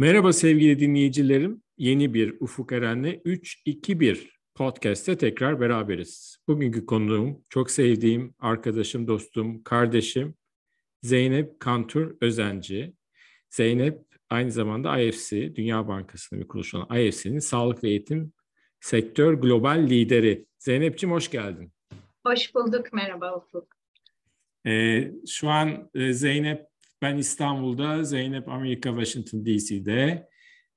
Merhaba sevgili dinleyicilerim. Yeni bir Ufuk Eren'le 3-2-1 podcast'te tekrar beraberiz. Bugünkü konuğum çok sevdiğim arkadaşım, dostum, kardeşim Zeynep Kantur Özenci. Zeynep aynı zamanda IFC, Dünya Bankası'nın bir kuruluşu olan IFC'nin sağlık ve eğitim sektör global lideri. Zeynep'ciğim hoş geldin. Hoş bulduk, merhaba Ufuk. Ee, şu an e, Zeynep ben İstanbul'da, Zeynep Amerika Washington DC'de.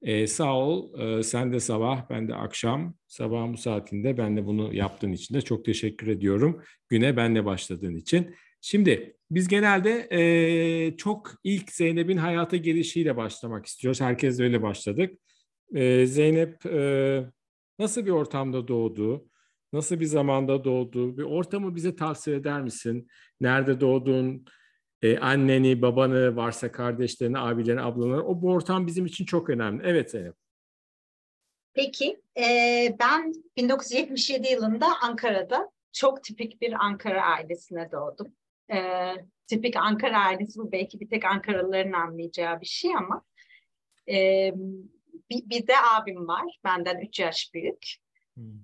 Ee, sağ ol, ee, sen de sabah, ben de akşam. Sabah bu saatinde ben de bunu yaptığın için de çok teşekkür ediyorum. Güne benle başladığın için. Şimdi biz genelde e, çok ilk Zeynep'in hayata gelişiyle başlamak istiyoruz. Herkes öyle başladık. E, Zeynep e, nasıl bir ortamda doğdu? Nasıl bir zamanda doğdu? Bir ortamı bize tavsiye eder misin? Nerede doğdun? E, anneni, babanı, varsa kardeşlerini, abilerini, ablalarını. O bu ortam bizim için çok önemli. Evet Zeynep. Peki, e, ben 1977 yılında Ankara'da çok tipik bir Ankara ailesine doğdum. E, tipik Ankara ailesi bu belki bir tek Ankaralıların anlayacağı bir şey ama e, bir, bir de abim var, benden 3 yaş büyük. Hmm.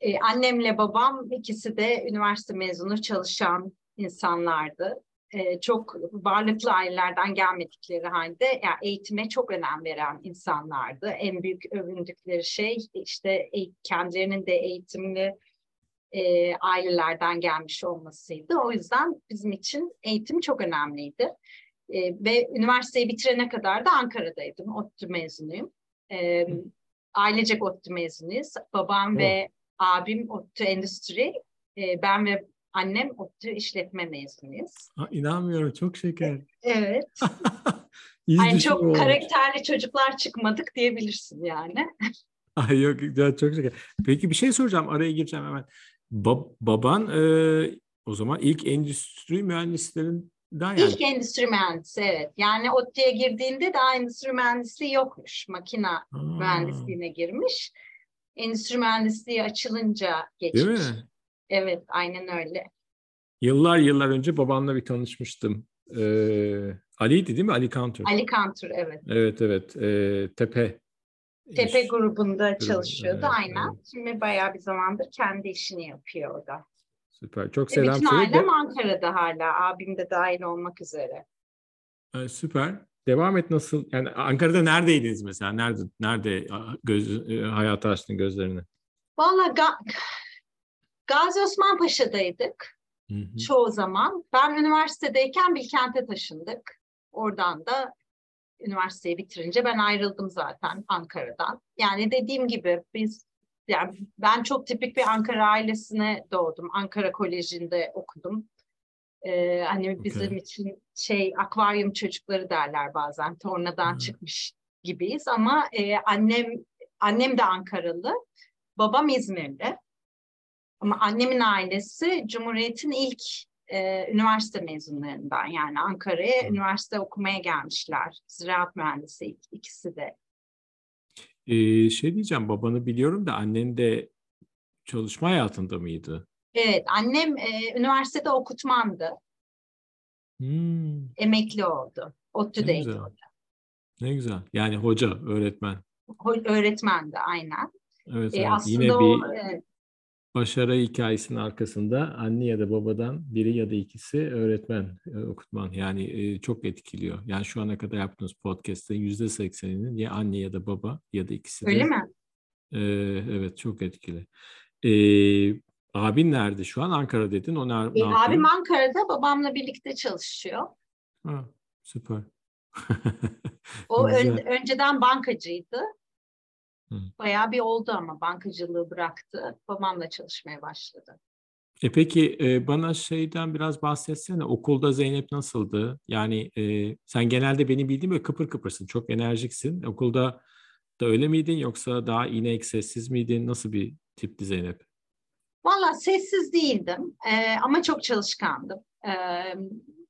E, annemle babam ikisi de üniversite mezunu çalışan insanlardı e, çok varlıklı ailelerden gelmedikleri halde yani eğitime çok önem veren insanlardı. En büyük övündükleri şey işte kendilerinin de eğitimli e, ailelerden gelmiş olmasıydı. O yüzden bizim için eğitim çok önemliydi. E, ve üniversiteyi bitirene kadar da Ankara'daydım. ODTÜ mezunuyum. E, ailecek ODTÜ mezunuyuz. Babam Hı. ve abim ODTÜ Endüstri. E, ben ve Annem ODTÜ işletme mezunuyuz. Ha, inanmıyorum çok şeker. Evet. yani çok olmuş. karakterli çocuklar çıkmadık diyebilirsin yani. Ay yok çok şeker. Peki bir şey soracağım araya gireceğim hemen. Ba- baban e, o zaman ilk endüstri mühendislerinden yani. İlk endüstri mühendisi evet. Yani ODTÜ'ye girdiğinde daha endüstri mühendisliği yokmuş. Makina Aa. mühendisliğine girmiş. Endüstri mühendisliği açılınca geçmiş. Değil mi? Evet, aynen öyle. Yıllar yıllar önce babanla bir tanışmıştım. Ee, Ali'ydi değil mi? Ali Kantur. Ali Kantur, evet. Evet, evet. Ee, Tepe. Tepe grubunda çalışıyordu, evet, aynen. Evet. Şimdi bayağı bir zamandır kendi işini yapıyor orada. Süper, çok selam Bütün söyle. ailem Ankara'da hala, abim de dahil olmak üzere. Ee, süper. Devam et nasıl? Yani Ankara'da neredeydiniz mesela? Nerede nerede göz, e, hayata açtın gözlerini? Valla Gazi Osman Paşa'daydık hı hı. çoğu zaman. Ben üniversitedeyken Bilkent'e taşındık. Oradan da üniversiteyi bitirince ben ayrıldım zaten Ankara'dan. Yani dediğim gibi biz yani ben çok tipik bir Ankara ailesine doğdum. Ankara Koleji'nde okudum. Ee, hani bizim okay. için şey akvaryum çocukları derler bazen. Tornadan hmm. çıkmış gibiyiz ama e, annem annem de Ankaralı. Babam İzmirli. Ama annemin ailesi Cumhuriyet'in ilk e, üniversite mezunlarından yani Ankara'ya üniversite okumaya gelmişler. Ziraat mühendisi ikisi de. Ee, şey diyeceğim babanı biliyorum da annen de çalışma hayatında mıydı? Evet annem e, üniversitede okutmandı. Hmm. Emekli oldu. ODTÜ'deydi orada. Ne güzel. Yani hoca, öğretmen. Ho- öğretmendi aynen. Evet, ee, evet. Aslında yine o, bir evet, başarı hikayesinin arkasında anne ya da babadan biri ya da ikisi öğretmen, e, okutman. Yani e, çok etkiliyor. Yani şu ana kadar yaptığınız podcast'te yüzde sekseninin ya anne ya da baba ya da ikisi de. Öyle mi? E, evet çok etkili. E, abin nerede şu an? Ankara dedin. O ner- e, abim Ankara'da babamla birlikte çalışıyor. Ha, süper. o ön, önceden bankacıydı. Bayağı bir oldu ama bankacılığı bıraktı. Babamla çalışmaya başladı. E peki e, bana şeyden biraz bahsetsene. Okulda Zeynep nasıldı? Yani e, sen genelde beni bildiğim böyle kıpır kıpırsın. Çok enerjiksin. Okulda da öyle miydin yoksa daha inek sessiz miydin? Nasıl bir tipti Zeynep? Valla sessiz değildim e, ama çok çalışkandım. E,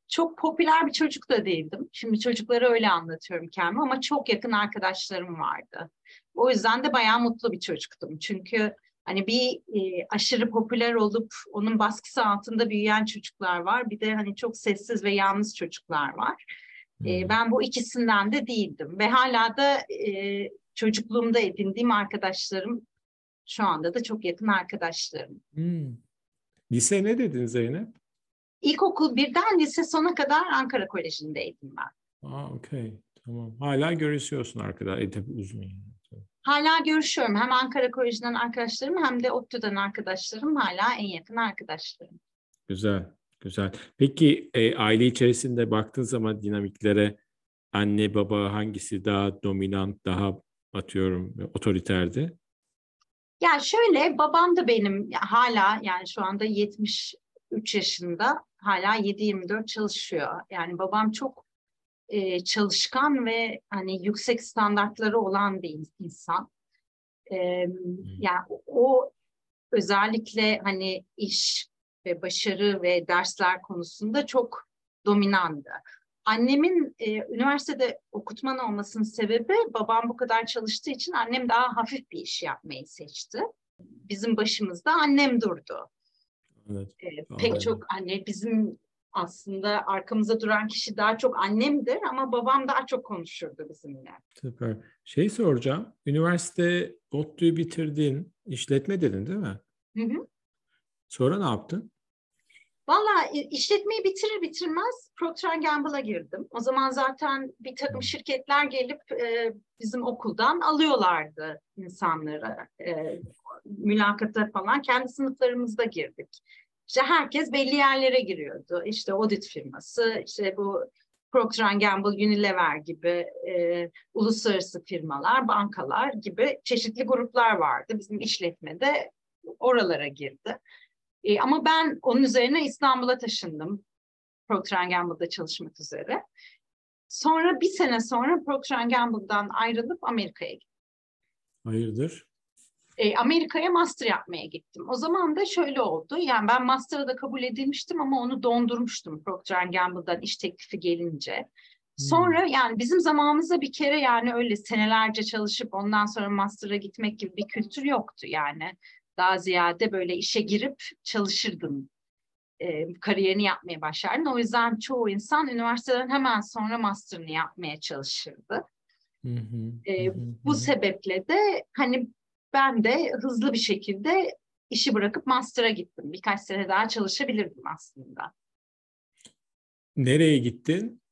çok popüler bir çocuk da değildim. Şimdi çocuklara öyle anlatıyorum kendimi ama çok yakın arkadaşlarım vardı. O yüzden de bayağı mutlu bir çocuktum. Çünkü hani bir e, aşırı popüler olup onun baskısı altında büyüyen çocuklar var. Bir de hani çok sessiz ve yalnız çocuklar var. E, ben bu ikisinden de değildim ve hala da e, çocukluğumda edindiğim arkadaşlarım şu anda da çok yakın arkadaşlarım. Hmm. Lise ne dedin Zeynep? İlkokul birden lise sona kadar Ankara Koleji'ndeydim ben. Aa, okey. Tamam. Hala görüşüyorsun arkadaş. E, tabii uzun yani. Hala görüşüyorum. Hem Ankara Koleji'nden arkadaşlarım hem de ODTÜ'den arkadaşlarım hala en yakın arkadaşlarım. Güzel, güzel. Peki e, aile içerisinde baktığın zaman dinamiklere anne baba hangisi daha dominant, daha atıyorum otoriterdi? Ya şöyle babam da benim hala yani şu anda 73 yaşında hala 7-24 çalışıyor. Yani babam çok e, çalışkan ve hani yüksek standartları olan bir insan. E, yani o özellikle hani iş ve başarı ve dersler konusunda çok dominandı. Annemin e, üniversitede okutman olmasının sebebi babam bu kadar çalıştığı için annem daha hafif bir iş yapmayı seçti. Bizim başımızda annem durdu. Evet. E, pek çok anne bizim aslında arkamızda duran kişi daha çok annemdir ama babam daha çok konuşurdu bizimle. Süper. Şey soracağım. Üniversite ODTÜ'yü bitirdin. işletme dedin değil mi? Hı hı. Sonra ne yaptın? Valla işletmeyi bitirir bitirmez Procter Gamble'a girdim. O zaman zaten bir takım şirketler gelip e, bizim okuldan alıyorlardı insanları. E, mülakata falan kendi sınıflarımızda girdik. İşte herkes belli yerlere giriyordu. İşte audit firması, işte bu Procter Gamble, Unilever gibi e, uluslararası firmalar, bankalar gibi çeşitli gruplar vardı. Bizim işletmede oralara girdi. E, ama ben onun üzerine İstanbul'a taşındım. Procter Gamble'da çalışmak üzere. Sonra bir sene sonra Procter Gamble'dan ayrılıp Amerika'ya gittim. Hayırdır? E, Amerika'ya master yapmaya gittim. O zaman da şöyle oldu. Yani ben master'a da kabul edilmiştim ama onu dondurmuştum Procter Gamble'dan iş teklifi gelince. Hmm. Sonra yani bizim zamanımızda bir kere yani öyle senelerce çalışıp ondan sonra master'a gitmek gibi bir kültür yoktu yani. Daha ziyade böyle işe girip çalışırdım. E, kariyerini yapmaya başlardın. O yüzden çoğu insan üniversiteden hemen sonra master'ını yapmaya çalışırdı. Hı hı, e, hı, bu sebeple de hani ben de hızlı bir şekilde işi bırakıp master'a gittim. Birkaç sene daha çalışabilirdim aslında. Nereye gittin?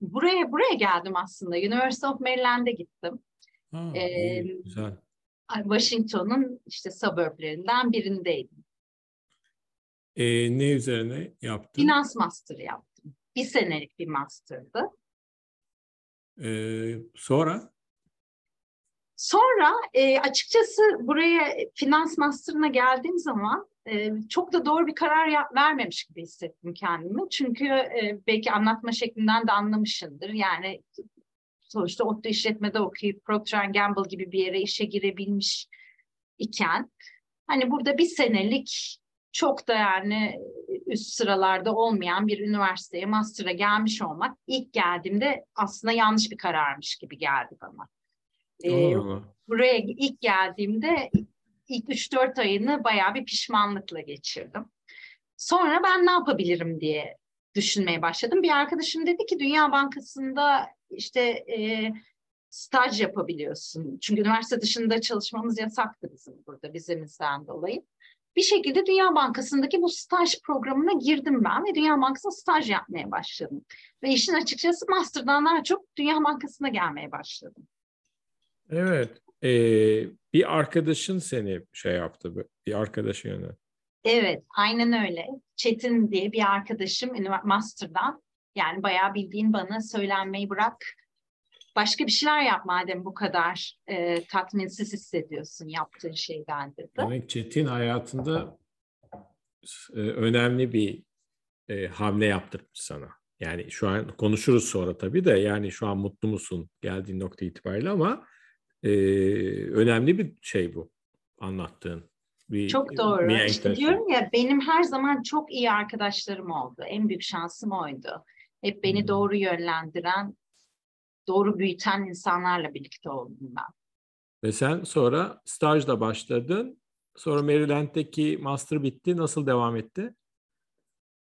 Buraya buraya geldim aslında. University of Maryland'e gittim. Ha, ee, güzel. Washington'un işte suburblerinden birindeydim. Ee, ne üzerine yaptın? Finans master yaptım. Bir senelik bir master'dı. Ee, sonra? Sonra e, açıkçası buraya finans master'ına geldiğim zaman e, çok da doğru bir karar yap, vermemiş gibi hissettim kendimi. Çünkü e, belki anlatma şeklinden de anlamışındır. Yani sonuçta ODTÜ işletmede okuyup Procter Gamble gibi bir yere işe girebilmiş iken hani burada bir senelik çok da yani üst sıralarda olmayan bir üniversiteye master'a gelmiş olmak ilk geldiğimde aslında yanlış bir kararmış gibi geldi bana. Ee, buraya ilk geldiğimde ilk 3-4 ayını bayağı bir pişmanlıkla geçirdim. Sonra ben ne yapabilirim diye düşünmeye başladım. Bir arkadaşım dedi ki Dünya Bankası'nda işte e, staj yapabiliyorsun. Çünkü üniversite dışında çalışmamız yasaktı bizim burada vizemizden dolayı. Bir şekilde Dünya Bankası'ndaki bu staj programına girdim ben ve Dünya Bankası'nda staj yapmaya başladım. Ve işin açıkçası master'dan daha çok Dünya Bankası'na gelmeye başladım. Evet. Ee, bir arkadaşın seni şey yaptı, bir arkadaşın yani. Evet, aynen öyle. Çetin diye bir arkadaşım master'dan yani bayağı bildiğin bana söylenmeyi bırak. Başka bir şeyler yap madem bu kadar e, tatminsiz hissediyorsun yaptığın şeyden dedi. Demek Çetin hayatında e, önemli bir e, hamle yaptırmış sana. Yani şu an konuşuruz sonra tabii de yani şu an mutlu musun geldiğin nokta itibariyle ama e, önemli bir şey bu anlattığın. Bir, Çok doğru. Bir işte diyorum ya benim her zaman çok iyi arkadaşlarım oldu. En büyük şansım oydu. Hep beni hmm. doğru yönlendiren, doğru büyüten insanlarla birlikte oldum ben. Ve sen sonra stajda başladın. Sonra Maryland'deki master bitti. Nasıl devam etti?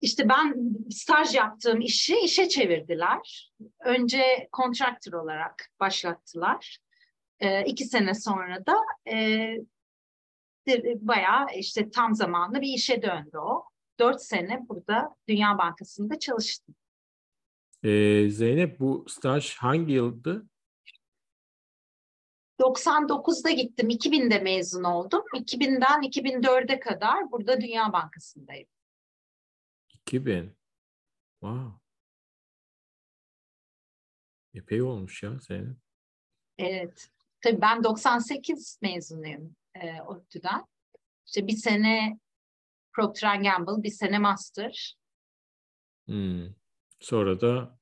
işte ben staj yaptığım işi işe çevirdiler. Önce kontraktör olarak başlattılar. E, iki sene sonra da e, bayağı işte tam zamanlı bir işe döndü o. Dört sene burada Dünya Bankası'nda çalıştım. Ee, Zeynep bu staj hangi yıldı? 99'da gittim. 2000'de mezun oldum. 2000'den 2004'e kadar burada Dünya Bankası'ndayım. 2000. Wow. Epey olmuş ya Zeynep. Evet. Tabii ben 98 mezunuyum e, ODTÜ'den. İşte bir sene Procter Gamble, bir sene Master. Hmm. Sonra da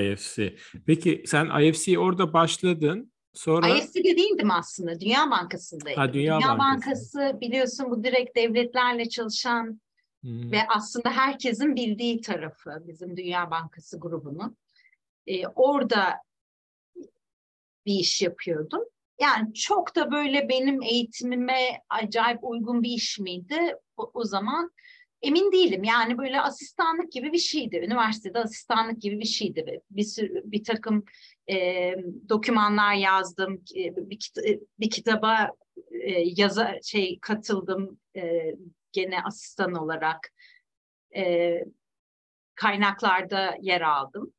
IFC. Peki sen IFC orada başladın. Sonra IFC'de değildim aslında. Dünya Bankası'ndaydım. Ha, Dünya Dünya, Bankası. Bankası biliyorsun bu direkt devletlerle çalışan Hmm. ve aslında herkesin bildiği tarafı bizim Dünya Bankası grubunun. Ee, orada bir iş yapıyordum. Yani çok da böyle benim eğitimime acayip uygun bir iş miydi o, o zaman? Emin değilim. Yani böyle asistanlık gibi bir şeydi. Üniversitede asistanlık gibi bir şeydi. Bir sürü bir takım e, dokümanlar yazdım. Bir, bir kitaba e, yaza şey katıldım e, gene asistan olarak. E, kaynaklarda yer aldım.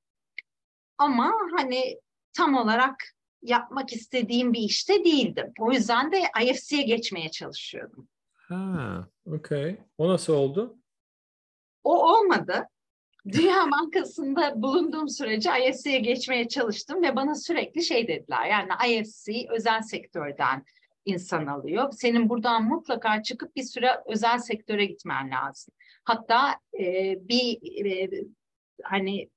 Ama hani tam olarak yapmak istediğim bir işte değildim. O yüzden de IFC'ye geçmeye çalışıyordum. Ha, okey. O nasıl oldu? O olmadı. Dünya Bankası'nda bulunduğum sürece IFC'ye geçmeye çalıştım ve bana sürekli şey dediler. Yani IFC özel sektörden insan alıyor. Senin buradan mutlaka çıkıp bir süre özel sektöre gitmen lazım. Hatta e, bir e, hani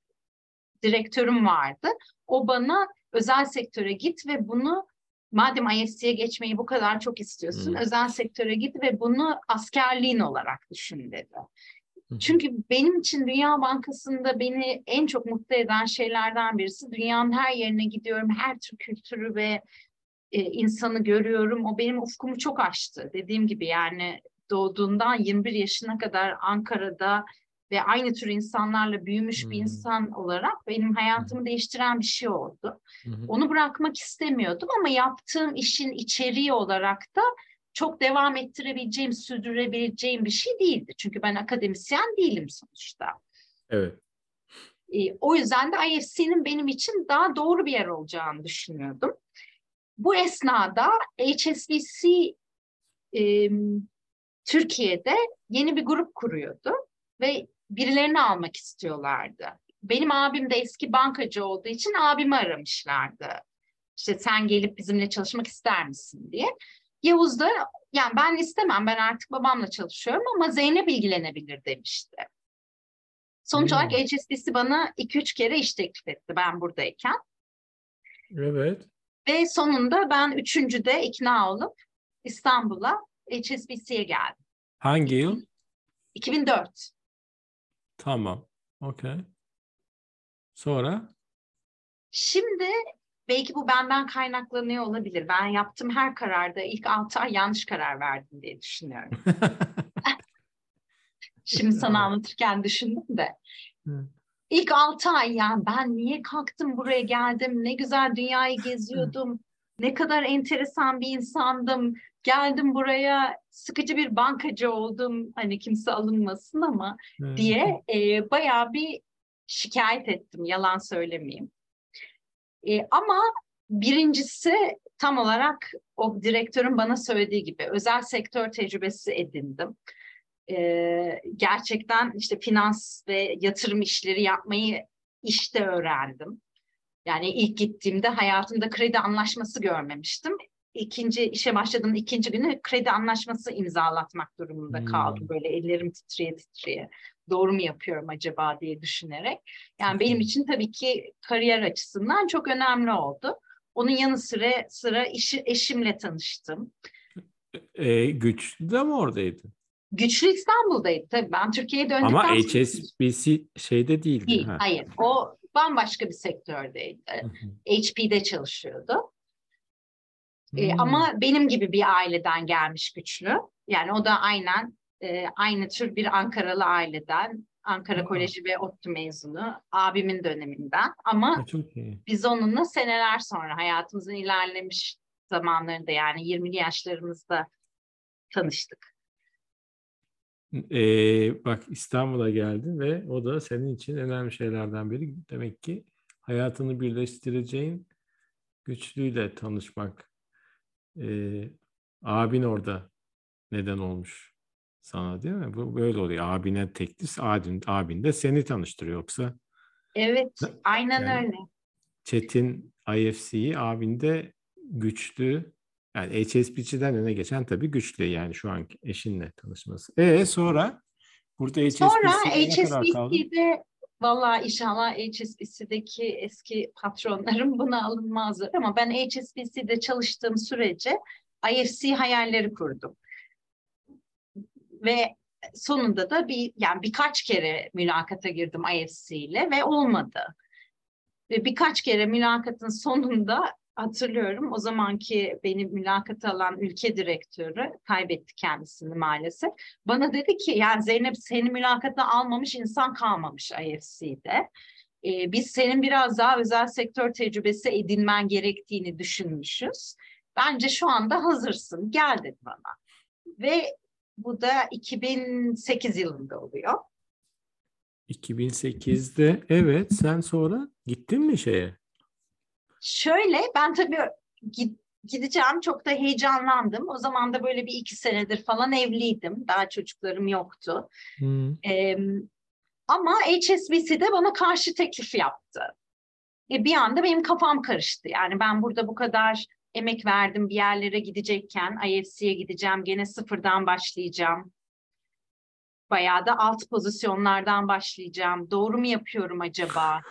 direktörüm vardı. O bana özel sektöre git ve bunu madem IFC'ye geçmeyi bu kadar çok istiyorsun, Hmm. özel sektöre git ve bunu askerliğin olarak düşün dedi. Çünkü benim için Dünya Bankası'nda beni en çok mutlu eden şeylerden birisi dünyanın her yerine gidiyorum, her tür kültürü ve e, insanı görüyorum. O benim ufkumu çok açtı. Dediğim gibi yani doğduğundan 21 yaşına kadar Ankara'da ve aynı tür insanlarla büyümüş bir Hmm. insan olarak benim hayatımı değiştiren bir şey oldu. Hı. Onu bırakmak istemiyordum ama yaptığım işin içeriği olarak da çok devam ettirebileceğim, sürdürebileceğim bir şey değildi. Çünkü ben akademisyen değilim sonuçta. Evet. E, o yüzden de IFC'nin benim için daha doğru bir yer olacağını düşünüyordum. Bu esnada HSBC e, Türkiye'de yeni bir grup kuruyordu ve birilerini almak istiyorlardı. Benim abim de eski bankacı olduğu için abimi aramışlardı. İşte sen gelip bizimle çalışmak ister misin diye. Yavuz da yani ben istemem ben artık babamla çalışıyorum ama Zeynep ilgilenebilir demişti. Sonuç Hmm. olarak HSBC bana 2-3 kere iş teklif etti ben buradayken. Evet. Ve sonunda ben üçüncüde ikna olup İstanbul'a HSBC'ye geldim. Hangi yıl? 2004. Tamam. Okey. Sonra? Şimdi belki bu benden kaynaklanıyor olabilir. Ben yaptığım her kararda ilk 6 ay yanlış karar verdim diye düşünüyorum. Şimdi sana anlatırken düşündüm de. İlk 6 ay yani ben niye kalktım buraya geldim, ne güzel dünyayı geziyordum, ne kadar enteresan bir insandım. Geldim buraya sıkıcı bir bankacı oldum, hani kimse alınmasın ama Hı. diye e, bayağı bir şikayet ettim, yalan söylemeyeyim. E, ama birincisi tam olarak o direktörün bana söylediği gibi özel sektör tecrübesi edindim. E, gerçekten işte finans ve yatırım işleri yapmayı işte öğrendim. Yani ilk gittiğimde hayatımda kredi anlaşması görmemiştim. İkinci işe başladığım ikinci günü kredi anlaşması imzalatmak durumunda Hmm. kaldım. Böyle ellerim titreye titreye. Doğru mu yapıyorum acaba diye düşünerek. Yani benim için tabii ki kariyer açısından çok önemli oldu. Onun yanı sıra sıra işi, eşimle tanıştım. E, güçlü de mi oradaydın? Güçlü İstanbul'daydı tabii. Ben Türkiye'ye döndükten Ama. HSBC şeyde değildi. Değil, ha. hayır. O bambaşka bir sektördeydi. HP'de çalışıyordu. E, Hmm. ama benim gibi bir aileden gelmiş güçlü. Yani o da aynen e, aynı tür bir Ankaralı aileden Ankara Koleji ve ODTÜ mezunu. Abimin döneminden. Ama biz onunla seneler sonra hayatımızın ilerlemiş zamanlarında yani 20'li yaşlarımızda tanıştık. Ee, bak İstanbul'a geldin ve o da senin için önemli şeylerden biri. Demek ki hayatını birleştireceğin güçlüyle tanışmak. Ee, abin orada neden olmuş sana değil mi? Bu böyle oluyor. Abine teklif, abin, abin de seni tanıştırıyor yoksa. Evet, aynen yani, öyle. Çetin IFC'yi abinde güçlü yani HSBC'den öne geçen tabii güçlü yani şu anki eşinle tanışması. E sonra burada HSBC'de Sonra HSBC'de valla inşallah HSBC'deki eski patronlarım buna alınmazlar ama ben HSBC'de çalıştığım sürece IFC hayalleri kurdum. Ve sonunda da bir yani birkaç kere mülakata girdim IFC ile ve olmadı. Ve birkaç kere mülakatın sonunda hatırlıyorum o zamanki beni mülakata alan ülke direktörü kaybetti kendisini maalesef. Bana dedi ki yani Zeynep seni mülakata almamış insan kalmamış IFC'de. Ee, biz senin biraz daha özel sektör tecrübesi edinmen gerektiğini düşünmüşüz. Bence şu anda hazırsın gel dedi bana. Ve bu da 2008 yılında oluyor. 2008'de evet sen sonra gittin mi şeye? Şöyle ben tabii gideceğim çok da heyecanlandım. O zaman da böyle bir iki senedir falan evliydim. Daha çocuklarım yoktu. Hmm. Ee, ama HSBC'de bana karşı teklif yaptı. E, bir anda benim kafam karıştı. Yani ben burada bu kadar emek verdim bir yerlere gidecekken IFC'ye gideceğim. Gene sıfırdan başlayacağım. Bayağı da alt pozisyonlardan başlayacağım. Doğru mu yapıyorum acaba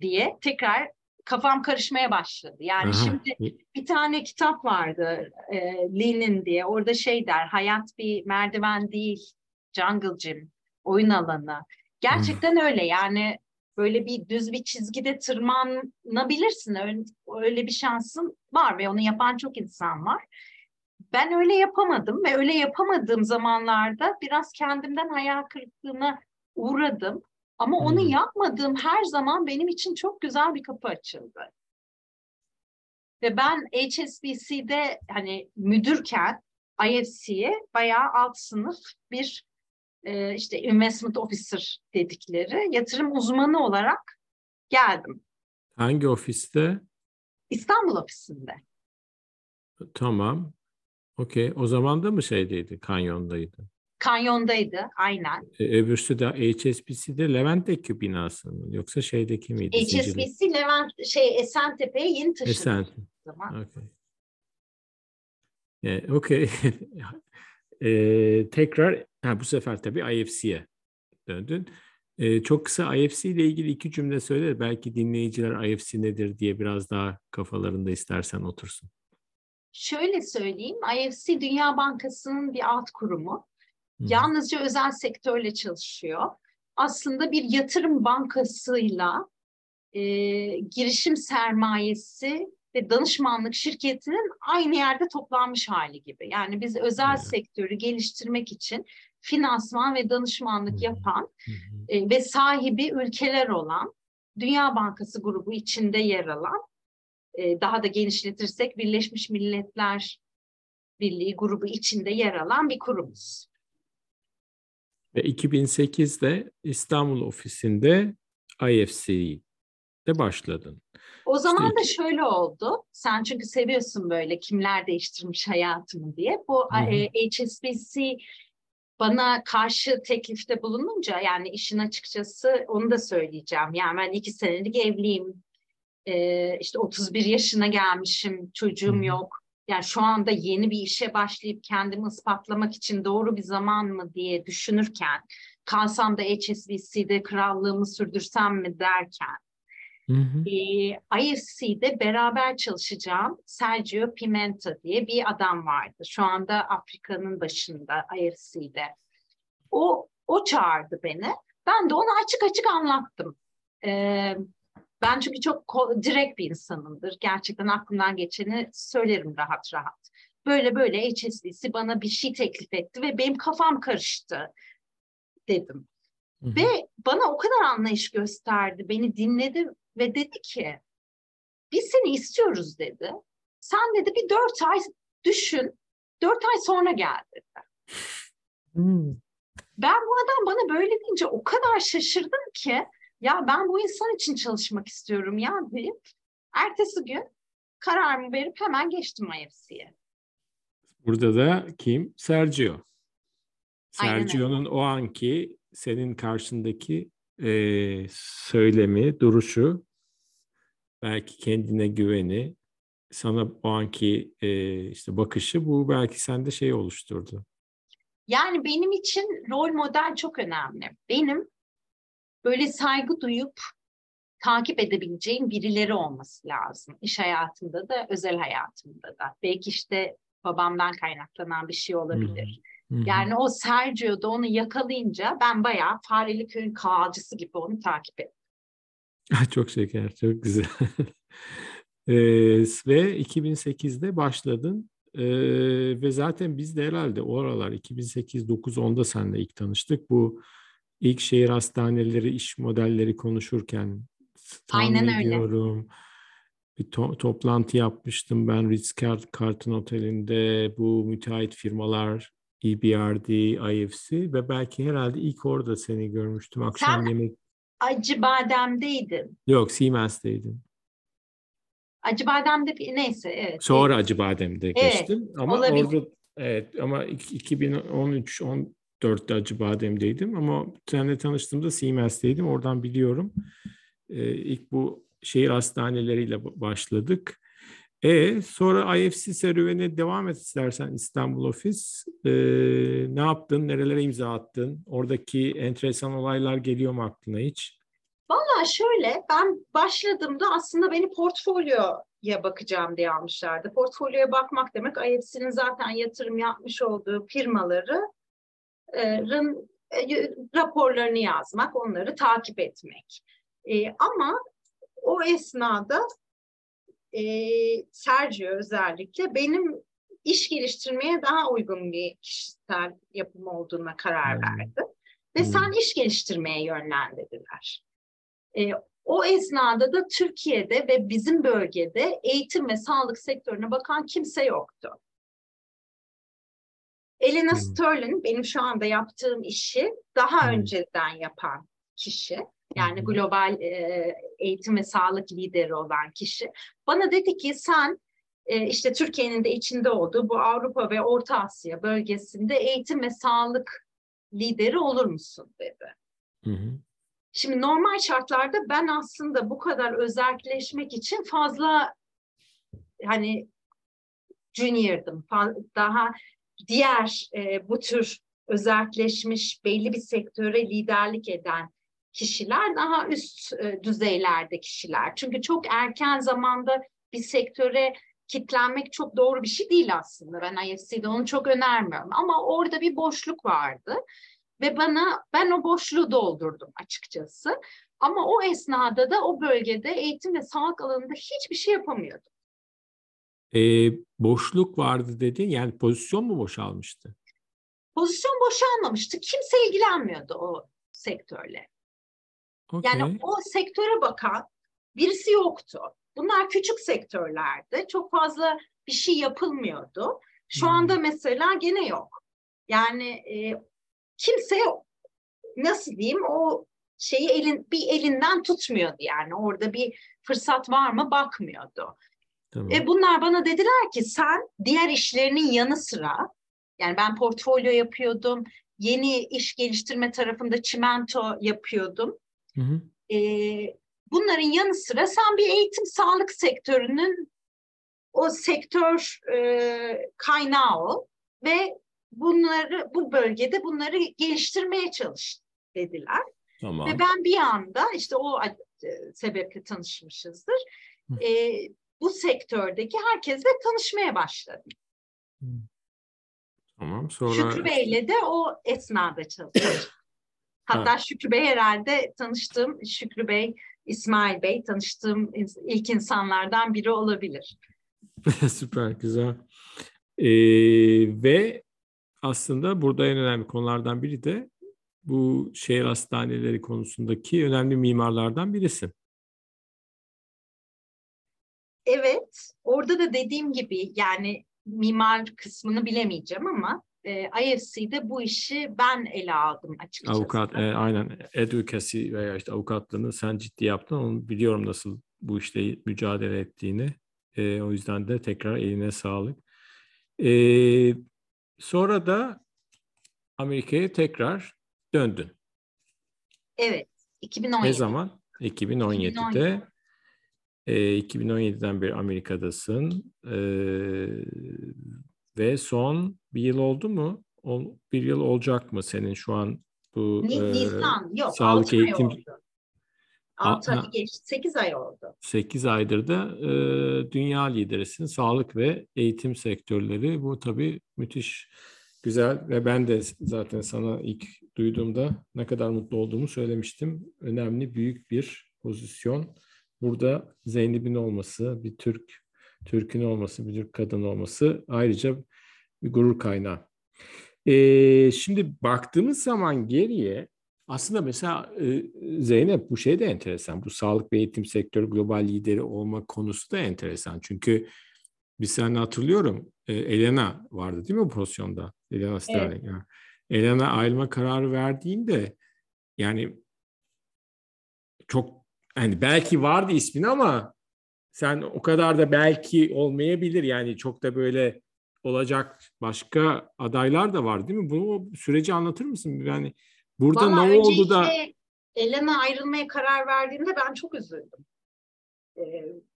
diye tekrar kafam karışmaya başladı. Yani Aha. şimdi bir tane kitap vardı e, Lenin diye. Orada şey der, hayat bir merdiven değil, jungle gym, oyun alanı. Gerçekten öyle yani böyle bir düz bir çizgide tırmanabilirsin. Öyle, öyle bir şansın var ve onu yapan çok insan var. Ben öyle yapamadım ve öyle yapamadığım zamanlarda biraz kendimden hayal kırıklığına uğradım. Ama onu hmm. yapmadığım her zaman benim için çok güzel bir kapı açıldı. Ve ben HSBC'de hani müdürken IFC'ye bayağı alt sınıf bir e, işte investment officer dedikleri yatırım uzmanı olarak geldim. Hangi ofiste? İstanbul ofisinde. Tamam. Okey. O zaman da mı şeydeydi? Kanyondaydı. Kanyondaydı aynen. E, öbürsü de HSBC'de Levent'teki binası mı? Yoksa şeydeki miydi? HSBC Zincirli? Levent şey Esentepe'ye yeni taşındı. Esen. Zaman. Okay. Yeah, okay. e, tekrar ha, bu sefer tabii IFC'ye döndün. E, çok kısa IFC ile ilgili iki cümle söyle. Belki dinleyiciler IFC nedir diye biraz daha kafalarında istersen otursun. Şöyle söyleyeyim. IFC Dünya Bankası'nın bir alt kurumu. Yalnızca özel sektörle çalışıyor. Aslında bir yatırım bankasıyla e, girişim sermayesi ve danışmanlık şirketinin aynı yerde toplanmış hali gibi. Yani biz özel evet. sektörü geliştirmek için finansman ve danışmanlık yapan e, ve sahibi ülkeler olan Dünya Bankası grubu içinde yer alan e, daha da genişletirsek Birleşmiş Milletler Birliği grubu içinde yer alan bir kurumuz. Ve 2008'de İstanbul ofisinde IFC'de başladın. O zaman işte da şöyle oldu. Sen çünkü seviyorsun böyle kimler değiştirmiş hayatımı diye. Bu e, HSBC bana karşı teklifte bulununca yani işin açıkçası onu da söyleyeceğim. Yani ben iki senelik evliyim. Ee, işte 31 yaşına gelmişim. Çocuğum Hı-hı. yok yani şu anda yeni bir işe başlayıp kendimi ispatlamak için doğru bir zaman mı diye düşünürken kalsam da HSBC'de krallığımı sürdürsem mi derken Hı hı. E, IFC'de beraber çalışacağım Sergio Pimenta diye bir adam vardı. Şu anda Afrika'nın başında IFC'de. O, o çağırdı beni. Ben de ona açık açık anlattım. Ee, ben çünkü çok direkt bir insanımdır. Gerçekten aklımdan geçeni söylerim rahat rahat. Böyle böyle HSBC bana bir şey teklif etti ve benim kafam karıştı dedim. Hı-hı. Ve bana o kadar anlayış gösterdi, beni dinledi ve dedi ki biz seni istiyoruz dedi. Sen dedi bir dört ay düşün, dört ay sonra gel dedi. Hmm. Ben bu adam bana böyle deyince o kadar şaşırdım ki ya ben bu insan için çalışmak istiyorum ya deyip ertesi gün kararımı verip hemen geçtim IFC'ye. Burada da kim? Sergio. Sergio'nun o anki senin karşındaki e, söylemi, duruşu, belki kendine güveni, sana o anki e, işte bakışı bu belki sende şey oluşturdu. Yani benim için rol model çok önemli. Benim böyle saygı duyup takip edebileceğim birileri olması lazım. İş hayatında da, özel hayatımda da. Belki işte babamdan kaynaklanan bir şey olabilir. Hı hı. Yani o Sergio da onu yakalayınca ben bayağı Fareli Köy'ün kağıcısı gibi onu takip ettim. çok şeker, çok güzel. ee, ve 2008'de başladın ee, ve zaten biz de herhalde o aralar 2008, 9, 10'da seninle ilk tanıştık. Bu ilk şehir hastaneleri iş modelleri konuşurken Aynen ediyorum. öyle. Bir to- toplantı yapmıştım ben Ritz-Carlton Oteli'nde bu müteahhit firmalar EBRD, IFC ve belki herhalde ilk orada seni görmüştüm akşam Sen yemek. Acıbadem'deydin. Yok Siemens'teydin. Acıbadem'de neyse evet. Sonra Acıbadem'de evet, geçtim ama olabilir. orada evet ama 2013 14'te Acıbadem'deydim ama seninle tanıştığımda Siemens'teydim. Oradan biliyorum. Ee, ilk bu şehir hastaneleriyle başladık. E sonra IFC serüveni devam et istersen İstanbul Ofis. E, ne yaptın? Nerelere imza attın? Oradaki enteresan olaylar geliyor mu aklına hiç? Valla şöyle ben başladığımda aslında beni portfolyoya bakacağım diye almışlardı. Portfolyoya bakmak demek IFC'nin zaten yatırım yapmış olduğu firmaların e, raporlarını yazmak, onları takip etmek. E, ama o esnada e, Sergio özellikle benim iş geliştirmeye daha uygun bir kişisel yapım olduğuna karar hmm. verdi. Ve hmm. sen iş geliştirmeye yönlendirdiler. E, o esnada da Türkiye'de ve bizim bölgede eğitim ve sağlık sektörüne bakan kimse yoktu. Elena hmm. Sterling benim şu anda yaptığım işi daha hmm. önceden yapan kişi. Yani global e, eğitim ve sağlık lideri olan kişi. Bana dedi ki sen e, işte Türkiye'nin de içinde olduğu bu Avrupa ve Orta Asya bölgesinde eğitim ve sağlık lideri olur musun dedi. Hı hı. Şimdi normal şartlarda ben aslında bu kadar özelleşmek için fazla hani junior'dım. Daha diğer e, bu tür özelleşmiş belli bir sektöre liderlik eden kişiler daha üst e, düzeylerde kişiler. Çünkü çok erken zamanda bir sektöre kitlenmek çok doğru bir şey değil aslında. Ben IFC'de onu çok önermiyorum. Ama orada bir boşluk vardı. Ve bana ben o boşluğu doldurdum açıkçası. Ama o esnada da o bölgede eğitim ve sağlık alanında hiçbir şey yapamıyordum. Ee, boşluk vardı dedin yani pozisyon mu boşalmıştı? Pozisyon boşalmamıştı. Kimse ilgilenmiyordu o sektörle. Okay. Yani o sektöre bakan birisi yoktu. Bunlar küçük sektörlerdi. Çok fazla bir şey yapılmıyordu. Şu hmm. anda mesela gene yok. Yani e, kimse nasıl diyeyim o şeyi elin bir elinden tutmuyordu yani. Orada bir fırsat var mı bakmıyordu. Tamam. E bunlar bana dediler ki sen diğer işlerinin yanı sıra yani ben portfolyo yapıyordum. Yeni iş geliştirme tarafında çimento yapıyordum. Hı hı. E, bunların yanı sıra sen bir eğitim sağlık sektörünün o sektör e, kaynağı ol ve bunları bu bölgede bunları geliştirmeye çalış dediler. Tamam. Ve ben bir anda işte o sebeple tanışmışızdır. E, bu sektördeki herkesle tanışmaya başladım. Tamam sonra... Şükrü Bey'le de o esnada çalıştım. Hatta ha. Şükrü Bey herhalde tanıştığım, Şükrü Bey, İsmail Bey tanıştığım ilk insanlardan biri olabilir. Süper, güzel. Ee, ve aslında burada en önemli konulardan biri de bu şehir hastaneleri konusundaki önemli mimarlardan birisin. Evet, orada da dediğim gibi yani mimar kısmını bilemeyeceğim ama e, IFC'de bu işi ben ele aldım açıkçası. Avukat, e, aynen advocacy veya işte avukatlığını sen ciddi yaptın. Onu biliyorum nasıl bu işte mücadele ettiğini. E, o yüzden de tekrar eline sağlık. E, sonra da Amerika'ya tekrar döndün. Evet, 2017. Ne zaman? 2017'de. 2017. E, 2017'den beri Amerika'dasın. E, ve son bir yıl oldu mu? Bir yıl olacak mı senin şu an bu Nisan, e, yok, sağlık eğitim? Oldu. 6 ay geçti, 8 ay oldu. 8 aydır da e, dünya liderisin. Sağlık ve eğitim sektörleri bu tabii müthiş güzel ve ben de zaten sana ilk duyduğumda ne kadar mutlu olduğumu söylemiştim. Önemli büyük bir pozisyon. Burada Zeynep'in olması, bir Türk Türk'ün olması, bir Türk kadın olması ayrıca bir gurur kaynağı. Ee, şimdi baktığımız zaman geriye aslında mesela e, Zeynep bu şey de enteresan. Bu sağlık ve eğitim sektörü global lideri olma konusu da enteresan. Çünkü biz seninle hatırlıyorum e, Elena vardı değil mi bu pozisyonda? Elena Sterling. Evet. Elena ayrılma kararı verdiğinde yani çok hani belki vardı ismin ama sen o kadar da belki olmayabilir yani çok da böyle olacak başka adaylar da var değil mi? Bu süreci anlatır mısın? Yani burada Vallahi ne oldu da Elena ayrılmaya karar verdiğimde ben çok üzüldüm. Ee,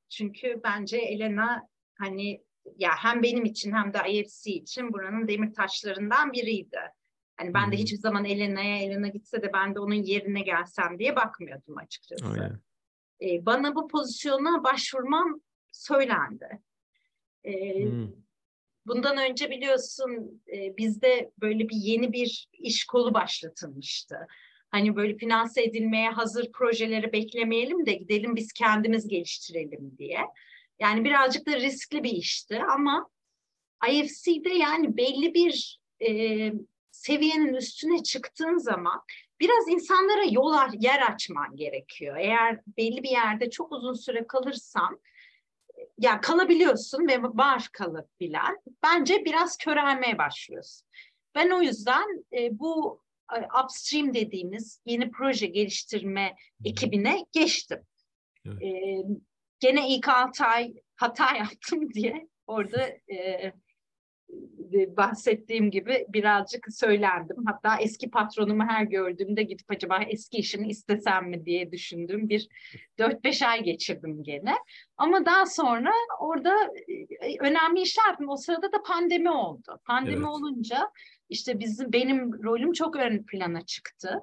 çünkü bence Elena hani ya hem benim için hem de IFC için buranın demir taşlarından biriydi. Hani ben de hiçbir zaman Elena'ya Elena gitse de ben de onun yerine gelsem diye bakmıyordum açıkçası. Aynen. Ee, bana bu pozisyona başvurmam söylendi. Ee, hmm. Bundan önce biliyorsun e, bizde böyle bir yeni bir iş kolu başlatılmıştı. Hani böyle finanse edilmeye hazır projeleri beklemeyelim de gidelim biz kendimiz geliştirelim diye. Yani birazcık da riskli bir işti ama IFC'de yani belli bir e, seviyenin üstüne çıktığın zaman biraz insanlara yol yer açman gerekiyor. Eğer belli bir yerde çok uzun süre kalırsan ya kalabiliyorsun ve var kalabilen. Bence biraz körelmeye başlıyorsun. Ben o yüzden e, bu e, upstream dediğimiz yeni proje geliştirme ekibine geçtim. Evet. E, gene ilk altı ay hata yaptım diye orada e, bahsettiğim gibi birazcık söylendim. Hatta eski patronumu her gördüğümde gidip acaba eski işini istesem mi diye düşündüğüm bir 4-5 ay geçirdim gene. Ama daha sonra orada e, önemli işler yaptım. O sırada da pandemi oldu. Pandemi evet. olunca işte bizim benim rolüm çok ön plana çıktı.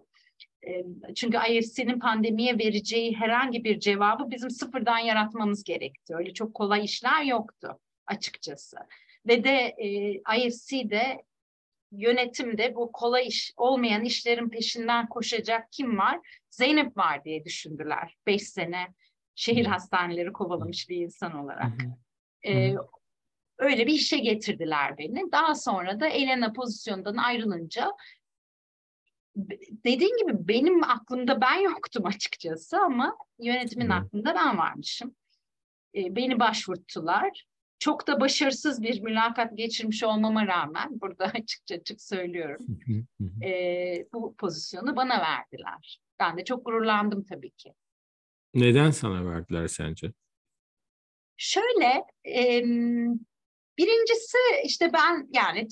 E, çünkü IFC'nin pandemiye vereceği herhangi bir cevabı bizim sıfırdan yaratmamız gerekti. Öyle çok kolay işler yoktu açıkçası ve de e, IFC'de yönetimde bu kolay iş olmayan işlerin peşinden koşacak kim var? Zeynep var diye düşündüler. Beş sene şehir hastaneleri kovalamış bir insan olarak. Ee, öyle bir işe getirdiler beni. Daha sonra da Elena pozisyondan ayrılınca dediğin gibi benim aklımda ben yoktum açıkçası ama yönetimin aklında ben varmışım. Ee, beni başvurttular çok da başarısız bir mülakat geçirmiş olmama rağmen burada açıkça açık söylüyorum e, bu pozisyonu bana verdiler. Ben de çok gururlandım tabii ki. Neden sana verdiler sence? Şöyle e, birincisi işte ben yani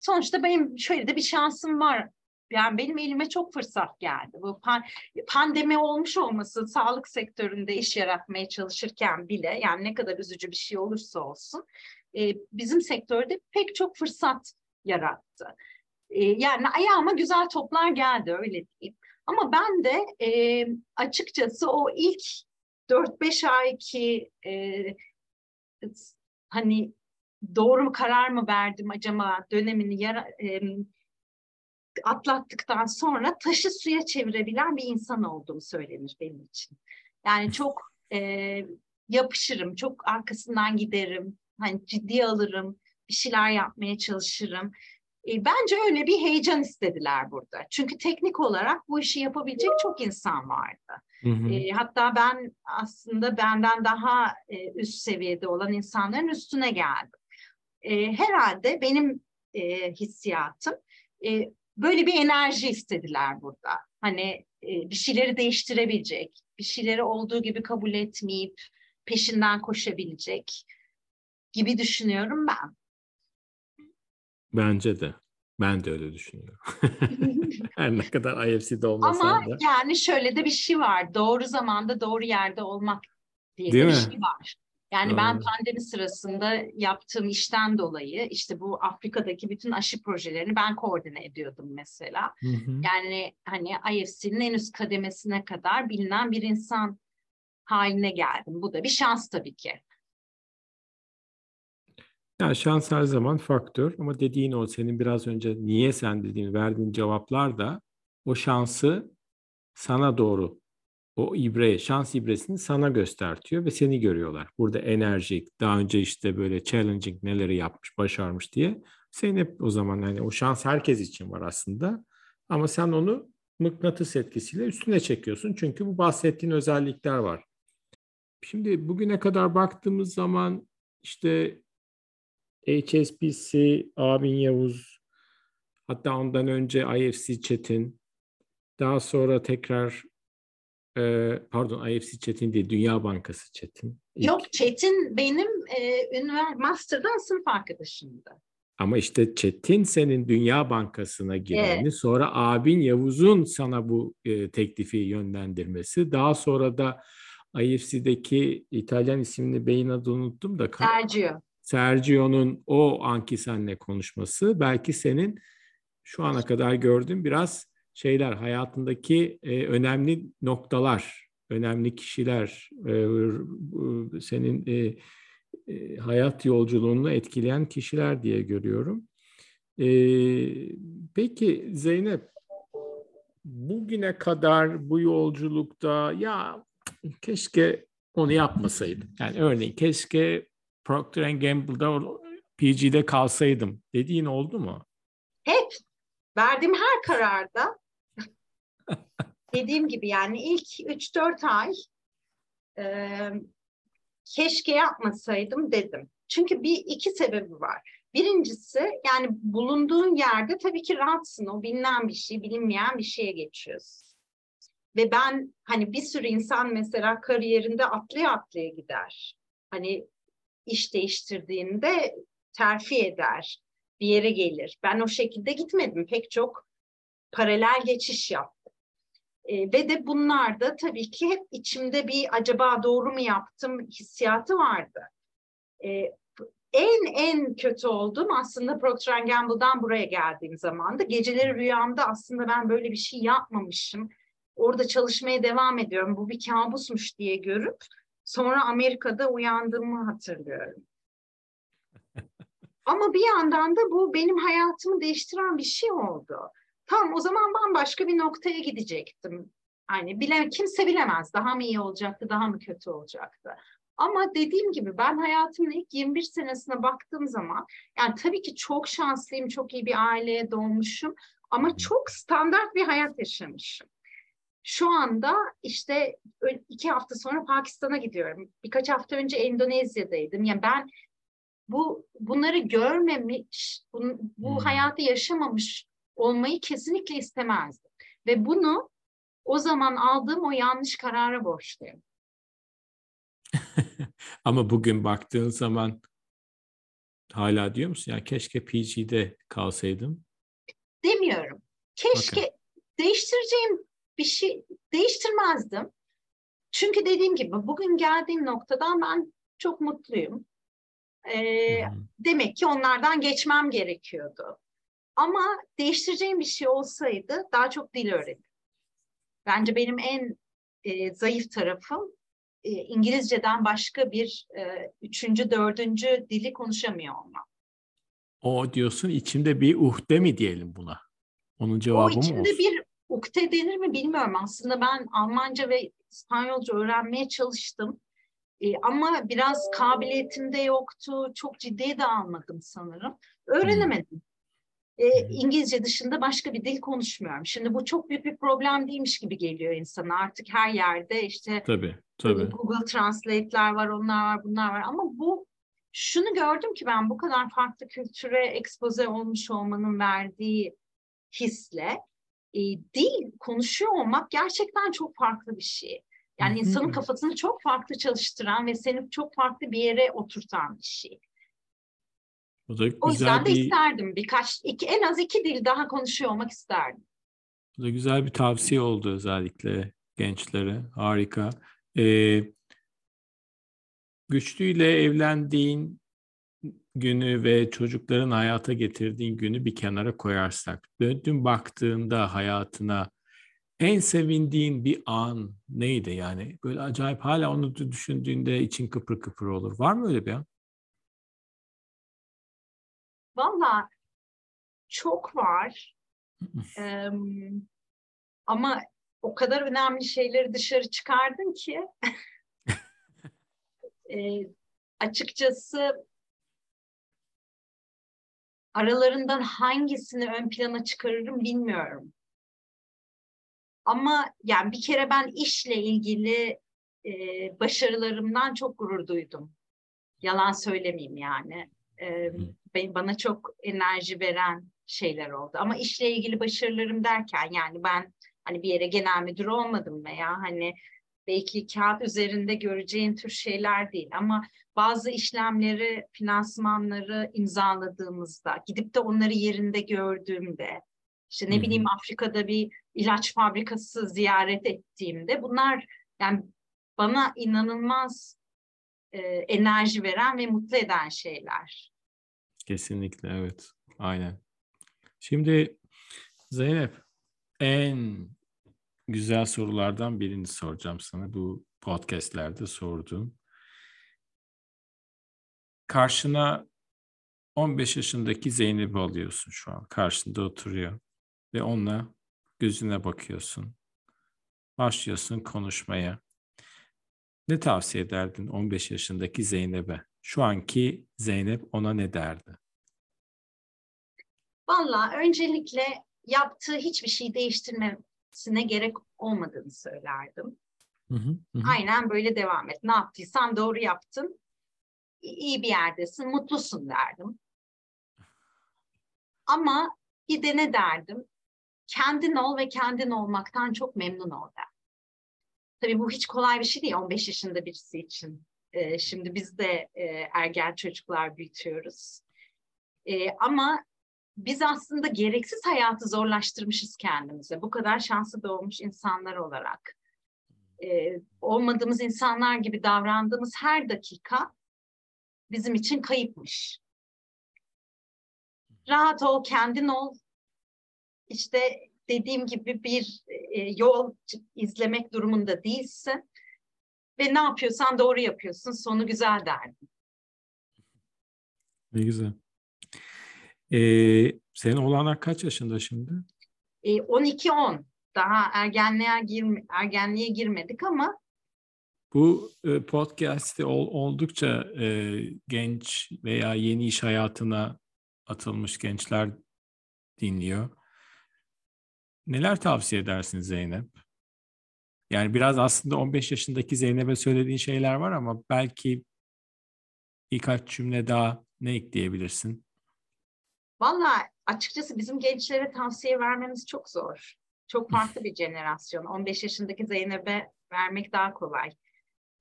sonuçta benim şöyle de bir şansım var yani benim elime çok fırsat geldi. Bu pandemi olmuş olması sağlık sektöründe iş yaratmaya çalışırken bile yani ne kadar üzücü bir şey olursa olsun e, bizim sektörde pek çok fırsat yarattı. E, yani ayağıma güzel toplar geldi öyle diyeyim. Ama ben de e, açıkçası o ilk 4-5 ay ki e, hani doğru mu karar mı verdim acaba dönemini yara, e, atlattıktan sonra taşı suya çevirebilen bir insan olduğum söylenir benim için. Yani çok e, yapışırım, çok arkasından giderim, hani ciddi alırım, bir şeyler yapmaya çalışırım. E, bence öyle bir heyecan istediler burada. Çünkü teknik olarak bu işi yapabilecek çok insan vardı. Hı hı. E, hatta ben aslında benden daha e, üst seviyede olan insanların üstüne geldim. E, herhalde benim e, hissiyatım e, böyle bir enerji istediler burada. Hani e, bir şeyleri değiştirebilecek, bir şeyleri olduğu gibi kabul etmeyip peşinden koşabilecek gibi düşünüyorum ben. Bence de. Ben de öyle düşünüyorum. Her ne kadar IFC'de olmasa Ama da. yani şöyle de bir şey var. Doğru zamanda doğru yerde olmak diye Değil bir mi? şey var. Yani ben pandemi sırasında yaptığım işten dolayı işte bu Afrika'daki bütün aşı projelerini ben koordine ediyordum mesela. Hı hı. Yani hani IFC'nin en üst kademesine kadar bilinen bir insan haline geldim. Bu da bir şans tabii ki. Yani şans her zaman faktör ama dediğin o senin biraz önce niye sen dediğin verdiğin cevaplar da o şansı sana doğru o ibre, şans ibresini sana göstertiyor ve seni görüyorlar. Burada enerjik, daha önce işte böyle challenging neleri yapmış, başarmış diye. Senin hep o zaman hani o şans herkes için var aslında. Ama sen onu mıknatıs etkisiyle üstüne çekiyorsun. Çünkü bu bahsettiğin özellikler var. Şimdi bugüne kadar baktığımız zaman işte HSBC, Abin Yavuz, hatta ondan önce IFC Çetin, daha sonra tekrar e, pardon IFC Çetin değil, Dünya Bankası Çetin. İlk. Yok Çetin benim e, üniversite master'dan sınıf arkadaşımdı. Ama işte Çetin senin Dünya Bankası'na girmeni, evet. sonra abin Yavuz'un sana bu e, teklifi yönlendirmesi, daha sonra da IFC'deki İtalyan isimli beyin adını unuttum da. Sergio. Sergio'nun o anki senle konuşması belki senin şu ana kadar gördüğün biraz şeyler hayatındaki e, önemli noktalar, önemli kişiler, e, senin e, e, hayat yolculuğunu etkileyen kişiler diye görüyorum. E, peki Zeynep, bugüne kadar bu yolculukta ya keşke onu yapmasaydım. Yani örneğin keşke Procter Gamble'da PG'de kalsaydım dediğin oldu mu? Hep. Verdiğim her kararda dediğim gibi yani ilk 3-4 ay e, keşke yapmasaydım dedim. Çünkü bir iki sebebi var. Birincisi yani bulunduğun yerde tabii ki rahatsın. O bilinen bir şey, bilinmeyen bir şeye geçiyorsun. Ve ben hani bir sürü insan mesela kariyerinde atlaya atlaya gider. Hani iş değiştirdiğinde terfi eder, bir yere gelir. Ben o şekilde gitmedim. Pek çok paralel geçiş yaptım. E, ve de bunlar da tabii ki hep içimde bir acaba doğru mu yaptım hissiyatı vardı. E, en en kötü oldum aslında Procter Gamble'dan buraya geldiğim zamanda. Geceleri rüyamda aslında ben böyle bir şey yapmamışım. Orada çalışmaya devam ediyorum. Bu bir kabusmuş diye görüp Sonra Amerika'da uyandığımı hatırlıyorum. Ama bir yandan da bu benim hayatımı değiştiren bir şey oldu. Tamam o zaman bambaşka bir noktaya gidecektim. Hani bile, kimse bilemez daha mı iyi olacaktı, daha mı kötü olacaktı. Ama dediğim gibi ben hayatımın ilk 21 senesine baktığım zaman yani tabii ki çok şanslıyım, çok iyi bir aileye doğmuşum ama çok standart bir hayat yaşamışım. Şu anda işte iki hafta sonra Pakistan'a gidiyorum. Birkaç hafta önce Endonezya'daydım. Yani ben bu bunları görmemiş, bu, bu hmm. hayatı yaşamamış olmayı kesinlikle istemezdim. Ve bunu o zaman aldığım o yanlış karara borçluyum. Ama bugün baktığın zaman hala diyor musun ya keşke PG'de kalsaydım? Demiyorum. Keşke okay. değiştireceğim bir şey değiştirmezdim. Çünkü dediğim gibi bugün geldiğim noktadan ben çok mutluyum. Ee, hmm. Demek ki onlardan geçmem gerekiyordu. Ama değiştireceğim bir şey olsaydı daha çok dil öğrendim. Bence benim en e, zayıf tarafım e, İngilizceden başka bir e, üçüncü, dördüncü dili konuşamıyor olmam. O diyorsun içimde bir uhde mi diyelim buna? Onun cevabı mı O içimde olsun? bir ukde denir mi bilmiyorum. Aslında ben Almanca ve İspanyolca öğrenmeye çalıştım. Ee, ama biraz kabiliyetim de yoktu. Çok ciddiye de almadım sanırım. Öğrenemedim. E, İngilizce dışında başka bir dil konuşmuyorum. Şimdi bu çok büyük bir problem değilmiş gibi geliyor insana. Artık her yerde işte tabii, tabii. Google Translate'ler var, onlar var, bunlar var. Ama bu şunu gördüm ki ben bu kadar farklı kültüre ekspoze olmuş olmanın verdiği hisle e, dil konuşuyor olmak gerçekten çok farklı bir şey. Yani insanın kafasını çok farklı çalıştıran ve seni çok farklı bir yere oturtan bir şey. O, da güzel o yüzden de bir, isterdim birkaç, iki, en az iki dil daha konuşuyor olmak isterdim. Bu da güzel bir tavsiye oldu özellikle gençlere. Harika. Ee, güçlüyle evlendiğin günü ve çocukların hayata getirdiğin günü bir kenara koyarsak, döndün baktığında hayatına en sevindiğin bir an neydi yani? Böyle acayip hala onu düşündüğünde için kıpır kıpır olur. Var mı öyle bir an? Valla çok var. ee, ama o kadar önemli şeyleri dışarı çıkardın ki e, açıkçası aralarından hangisini ön plana çıkarırım bilmiyorum. Ama yani bir kere ben işle ilgili e, başarılarımdan çok gurur duydum. Yalan söylemeyeyim yani. E, bana çok enerji veren şeyler oldu. Ama işle ilgili başarılarım derken yani ben hani bir yere genel müdür olmadım veya hani belki kağıt üzerinde göreceğin tür şeyler değil ama bazı işlemleri, finansmanları imzaladığımızda, gidip de onları yerinde gördüğümde, işte ne bileyim Afrika'da bir ilaç fabrikası ziyaret ettiğimde bunlar yani bana inanılmaz e, enerji veren ve mutlu eden şeyler. Kesinlikle evet. Aynen. Şimdi Zeynep en güzel sorulardan birini soracağım sana. Bu podcastlerde sorduğum. Karşına 15 yaşındaki Zeynep'i alıyorsun şu an. Karşında oturuyor. Ve onunla gözüne bakıyorsun. Başlıyorsun konuşmaya. Ne tavsiye ederdin 15 yaşındaki Zeynep'e? Şu anki Zeynep ona ne derdi? Valla öncelikle yaptığı hiçbir şey değiştirmesine gerek olmadığını söylerdim. Hı hı, hı. Aynen böyle devam et. Ne yaptıysan doğru yaptın. İyi bir yerdesin, mutlusun derdim. Ama bir de ne derdim? Kendin ol ve kendin olmaktan çok memnun ol der. Tabii bu hiç kolay bir şey değil 15 yaşında birisi için. Ee, şimdi biz de e, ergen çocuklar büyütüyoruz. Ee, ama biz aslında gereksiz hayatı zorlaştırmışız kendimize. Bu kadar şanslı doğmuş insanlar olarak. Ee, olmadığımız insanlar gibi davrandığımız her dakika bizim için kayıpmış. Rahat ol, kendin ol. İşte dediğim gibi bir e, yol izlemek durumunda değilsin. Ve ne yapıyorsan doğru yapıyorsun. Sonu güzel derdim. Ne güzel. Ee, senin oğlanlar kaç yaşında şimdi? E, 12-10. Daha ergenliğe, girme, ergenliğe girmedik ama bu e, podcast'i ol, oldukça e, genç veya yeni iş hayatına atılmış gençler dinliyor. Neler tavsiye edersin Zeynep? Yani biraz aslında 15 yaşındaki Zeynep'e söylediğin şeyler var ama belki birkaç cümle daha ne ekleyebilirsin? Valla açıkçası bizim gençlere tavsiye vermemiz çok zor. Çok farklı bir jenerasyon. 15 yaşındaki Zeynep'e vermek daha kolay.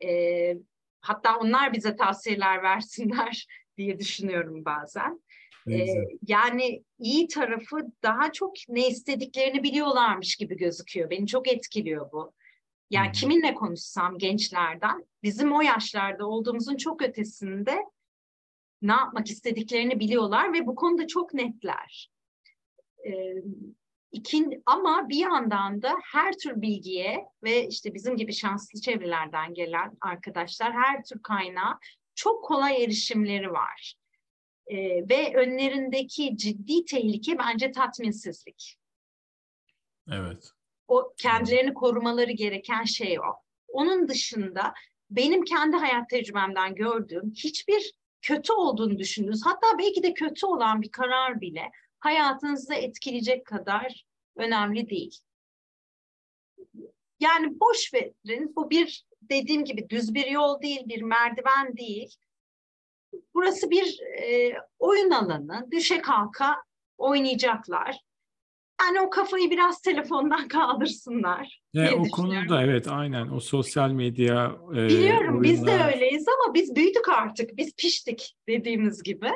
Ee, hatta onlar bize tavsiyeler versinler diye düşünüyorum bazen. Ee, yani iyi tarafı daha çok ne istediklerini biliyorlarmış gibi gözüküyor. Beni çok etkiliyor bu. Yani hmm. kiminle konuşsam gençlerden bizim o yaşlarda olduğumuzun çok ötesinde ne yapmak istediklerini biliyorlar ve bu konuda çok netler. Ee, ikin, ama bir yandan da her tür bilgiye ve işte bizim gibi şanslı çevrelerden gelen arkadaşlar her tür kaynağa çok kolay erişimleri var. Ee, ve önlerindeki ciddi tehlike bence tatminsizlik. Evet. O kendilerini korumaları gereken şey o. Onun dışında benim kendi hayat tecrübemden gördüğüm hiçbir kötü olduğunu düşündünüz. Hatta belki de kötü olan bir karar bile hayatınızı etkileyecek kadar önemli değil. Yani boş verin. Bu bir dediğim gibi düz bir yol değil, bir merdiven değil. Burası bir e, oyun alanı. Düşe kalka oynayacaklar. Yani o kafayı biraz telefondan kaldırsınlar. Ya, o konuda evet aynen o sosyal medya e, Biliyorum oyunlar... biz de öyleyiz ama biz büyüdük artık. Biz piştik dediğimiz gibi.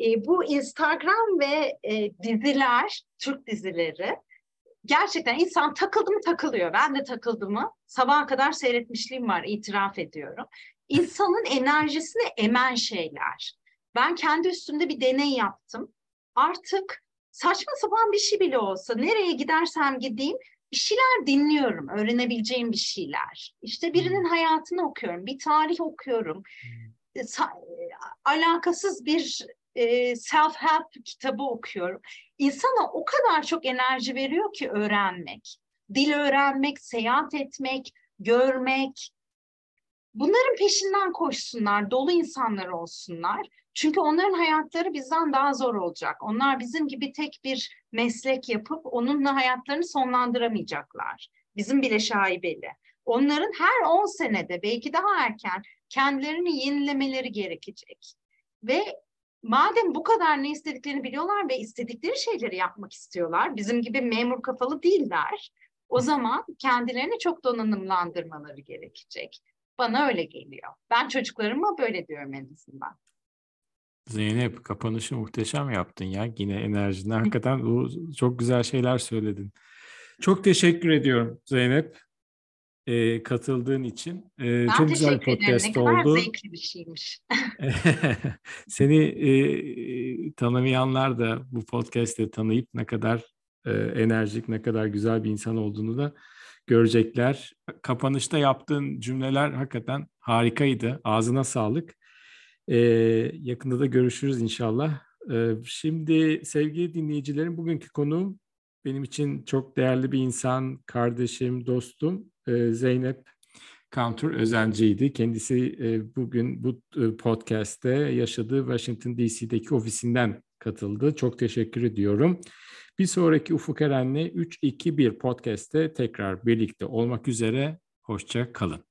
E, bu Instagram ve e, diziler, Türk dizileri gerçekten insan takıldı mı takılıyor. Ben de takıldı mı sabaha kadar seyretmişliğim var itiraf ediyorum. İnsanın enerjisini emen şeyler. Ben kendi üstümde bir deney yaptım. Artık saçma sapan bir şey bile olsa nereye gidersem gideyim bir şeyler dinliyorum, öğrenebileceğim bir şeyler. İşte birinin hmm. hayatını okuyorum, bir tarih okuyorum. Hmm. E, alakasız bir e, self-help kitabı okuyorum. İnsana o kadar çok enerji veriyor ki öğrenmek. Dil öğrenmek, seyahat etmek, görmek. Bunların peşinden koşsunlar, dolu insanlar olsunlar. Çünkü onların hayatları bizden daha zor olacak. Onlar bizim gibi tek bir meslek yapıp onunla hayatlarını sonlandıramayacaklar. Bizim bile şaibeli. Onların her 10 senede belki daha erken kendilerini yenilemeleri gerekecek. Ve madem bu kadar ne istediklerini biliyorlar ve istedikleri şeyleri yapmak istiyorlar, bizim gibi memur kafalı değiller. O zaman kendilerini çok donanımlandırmaları gerekecek. Bana öyle geliyor. Ben çocuklarıma böyle diyorum en azından. Zeynep kapanışı muhteşem yaptın ya. Yine enerjini hakikaten bu çok güzel şeyler söyledin. Çok teşekkür ediyorum Zeynep e, katıldığın için. E, ben çok güzel bir podcast ederim. Ne kadar zevkli bir şeymiş. Seni e, tanımayanlar da bu podcast'te tanıyıp ne kadar e, enerjik, ne kadar güzel bir insan olduğunu da görecekler. Kapanışta yaptığın cümleler hakikaten harikaydı. Ağzına sağlık. Ee, yakında da görüşürüz inşallah. Ee, şimdi sevgili dinleyicilerim bugünkü konu benim için çok değerli bir insan, kardeşim, dostum e, Zeynep Kantur Özenci'ydi. Kendisi e, bugün bu e, podcast'te yaşadığı Washington DC'deki ofisinden katıldı. Çok teşekkür ediyorum. Bir sonraki Ufuk Eren'le 3-2-1 podcast'te tekrar birlikte olmak üzere. Hoşça kalın.